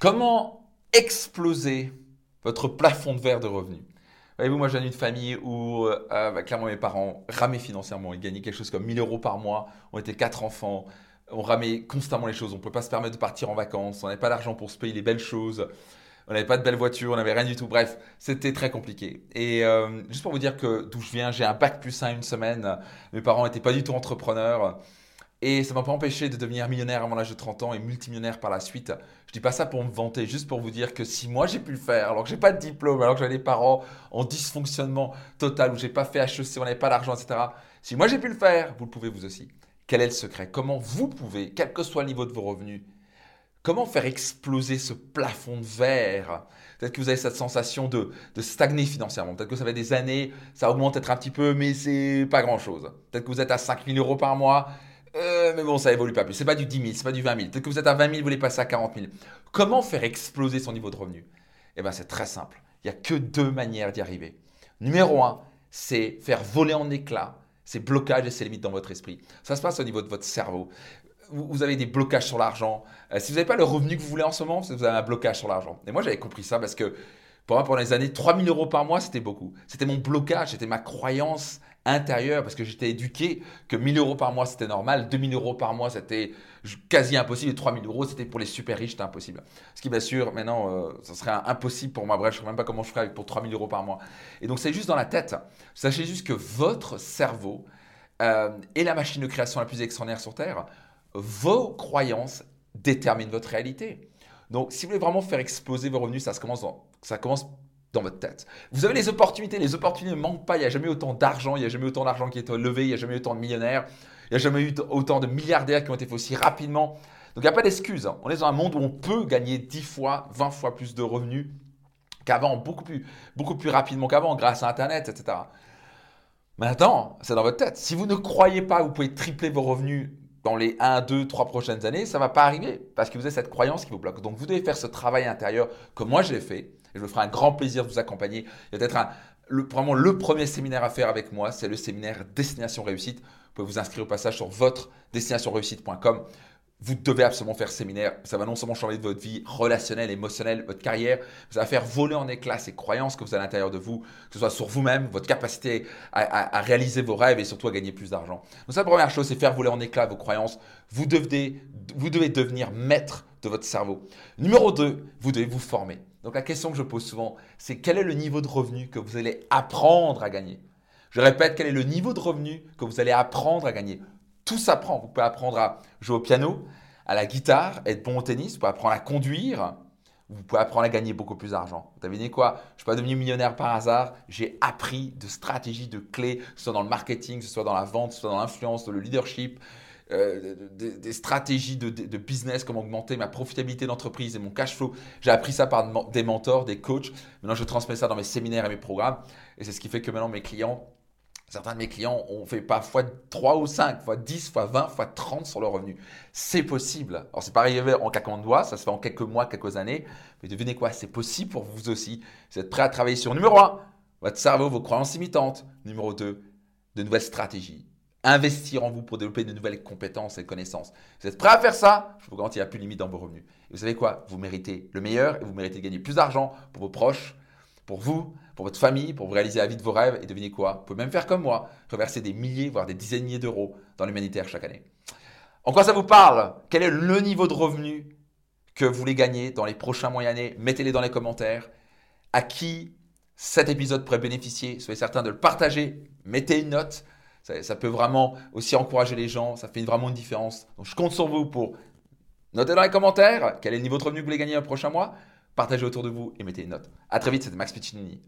Comment exploser votre plafond de verre de revenus? Voyez-vous, moi, j'ai une famille où, euh, bah, clairement, mes parents ramaient financièrement. Ils gagnaient quelque chose comme 1000 euros par mois. On était quatre enfants. On ramait constamment les choses. On ne pouvait pas se permettre de partir en vacances. On n'avait pas d'argent pour se payer les belles choses. On n'avait pas de belles voitures. On n'avait rien du tout. Bref, c'était très compliqué. Et euh, juste pour vous dire que d'où je viens, j'ai un bac plus 1 une semaine. Mes parents n'étaient pas du tout entrepreneurs. Et ça m'a pas empêché de devenir millionnaire avant l'âge de 30 ans et multimillionnaire par la suite. Je dis pas ça pour me vanter, juste pour vous dire que si moi j'ai pu le faire, alors que j'ai pas de diplôme, alors que j'avais des parents en dysfonctionnement total, où j'ai pas fait HEC, on n'avait pas d'argent, etc. Si moi j'ai pu le faire, vous le pouvez vous aussi. Quel est le secret? Comment vous pouvez, quel que soit le niveau de vos revenus, comment faire exploser ce plafond de verre? Peut-être que vous avez cette sensation de, de stagner financièrement. Peut-être que ça fait des années, ça augmente peut-être un petit peu, mais c'est pas grand-chose. Peut-être que vous êtes à 5 000 euros par mois euh, mais bon, ça évolue pas plus. C'est pas du 10 000, c'est pas du 20 000. Peut-être que vous êtes à 20 000, vous voulez passer à 40 000. Comment faire exploser son niveau de revenu? Eh bien, c'est très simple. Il n'y a que deux manières d'y arriver. Numéro un, c'est faire voler en éclats ces blocages et ces limites dans votre esprit. Ça se passe au niveau de votre cerveau. Vous avez des blocages sur l'argent. Euh, si vous n'avez pas le revenu que vous voulez en ce moment, vous avez un blocage sur l'argent. Et moi, j'avais compris ça parce que pour moi, pendant les années, 3 000 euros par mois, c'était beaucoup. C'était mon blocage, c'était ma croyance intérieur parce que j'étais éduqué que 1000 euros par mois c'était normal, 2000 euros par mois c'était quasi impossible et 3000 euros c'était pour les super riches, impossible. Ce qui bien sûr maintenant euh, ça serait impossible pour moi, bref je ne sais même pas comment je ferais pour 3000 euros par mois. Et donc c'est juste dans la tête. Sachez juste que votre cerveau euh, est la machine de création la plus extraordinaire sur Terre. Vos croyances déterminent votre réalité. Donc si vous voulez vraiment faire exploser vos revenus, ça, commence, ça commence dans votre tête. Vous avez les opportunités, les opportunités ne manquent pas, il n'y a jamais autant d'argent, il n'y a jamais autant d'argent qui est levé, il n'y a jamais autant de millionnaires, il n'y a jamais eu autant de milliardaires qui ont été faits aussi rapidement. Donc il n'y a pas d'excuse. Hein. On est dans un monde où on peut gagner 10 fois, 20 fois plus de revenus qu'avant, beaucoup plus, beaucoup plus rapidement qu'avant grâce à Internet, etc. Maintenant, c'est dans votre tête. Si vous ne croyez pas que vous pouvez tripler vos revenus dans les 1, 2, 3 prochaines années, ça ne va pas arriver parce que vous avez cette croyance qui vous bloque. Donc vous devez faire ce travail intérieur que moi j'ai fait et je me ferai un grand plaisir de vous accompagner. Il y a peut-être vraiment le premier séminaire à faire avec moi, c'est le séminaire Destination Réussite. Vous pouvez vous inscrire au passage sur votre destinationreussite.com. Vous devez absolument faire ce séminaire. Ça va non seulement changer votre vie relationnelle, émotionnelle, votre carrière, ça va faire voler en éclats ces croyances que vous avez à l'intérieur de vous, que ce soit sur vous-même, votre capacité à, à, réaliser vos rêves et surtout à gagner plus d'argent. Donc, ça, la première chose, c'est faire voler en éclats vos croyances. Vous devez, vous devez devenir maître de votre cerveau. Numéro 2, vous devez vous former. Donc la question que je pose souvent, c'est quel est le niveau de revenu que vous allez apprendre à gagner? Je répète, quel est le niveau de revenu que vous allez apprendre à gagner? Tout s'apprend. Vous pouvez apprendre à jouer au piano, à la guitare, être bon au tennis, vous pouvez apprendre à conduire, vous pouvez apprendre à gagner beaucoup plus d'argent. Vous devinez quoi? Je ne suis pas devenu millionnaire par hasard. J'ai appris de stratégies, de clés, que ce soit dans le marketing, que ce soit dans la vente, que ce soit dans l'influence, dans le leadership, euh, des, stratégies de, business, comment augmenter ma profitabilité d'entreprise et mon cash flow. J'ai appris ça par des mentors, des coachs. Maintenant, je transmets ça dans mes séminaires et mes programmes. Et c'est ce qui fait que maintenant, mes clients, certains de mes clients ont fait parfois 3 ou 5, fois 10, fois 20, fois 30 sur leur revenu. C'est possible. Alors, c'est pas arrivé en claquant de doigts, ça se fait en quelques mois, quelques années. Mais devinez quoi, c'est possible pour vous aussi. Vous êtes prêt à travailler sur numéro 1, votre cerveau, vos croyances imitantes. Numéro 2, de nouvelles stratégies investir en vous pour développer de nouvelles compétences et connaissances. Vous êtes prêt à faire ça? Je vous garantis, il n'y a plus de limite dans vos revenus. Et vous savez quoi? Vous méritez le meilleur et vous méritez de gagner plus d'argent pour vos proches, pour vous, pour votre famille, pour vous réaliser la vie de vos rêves. Et devinez quoi? Vous pouvez même faire comme moi, reverser des milliers, voire des dizaines de milliers d'euros dans l'humanitaire chaque année. En quoi ça vous parle? Quel est le niveau de revenu que vous voulez gagner dans les prochains mois et années? Mettez-les dans les commentaires. À qui cet épisode pourrait bénéficier? Soyez certain de le partager. Mettez une note. Ça, peut vraiment aussi encourager les gens, ça fait vraiment une différence. Donc je compte sur vous pour noter dans les commentaires quel est le niveau de revenu que vous voulez gagner le prochain mois, partagez autour de vous et mettez une note. A très vite, c'était Max Piccinini.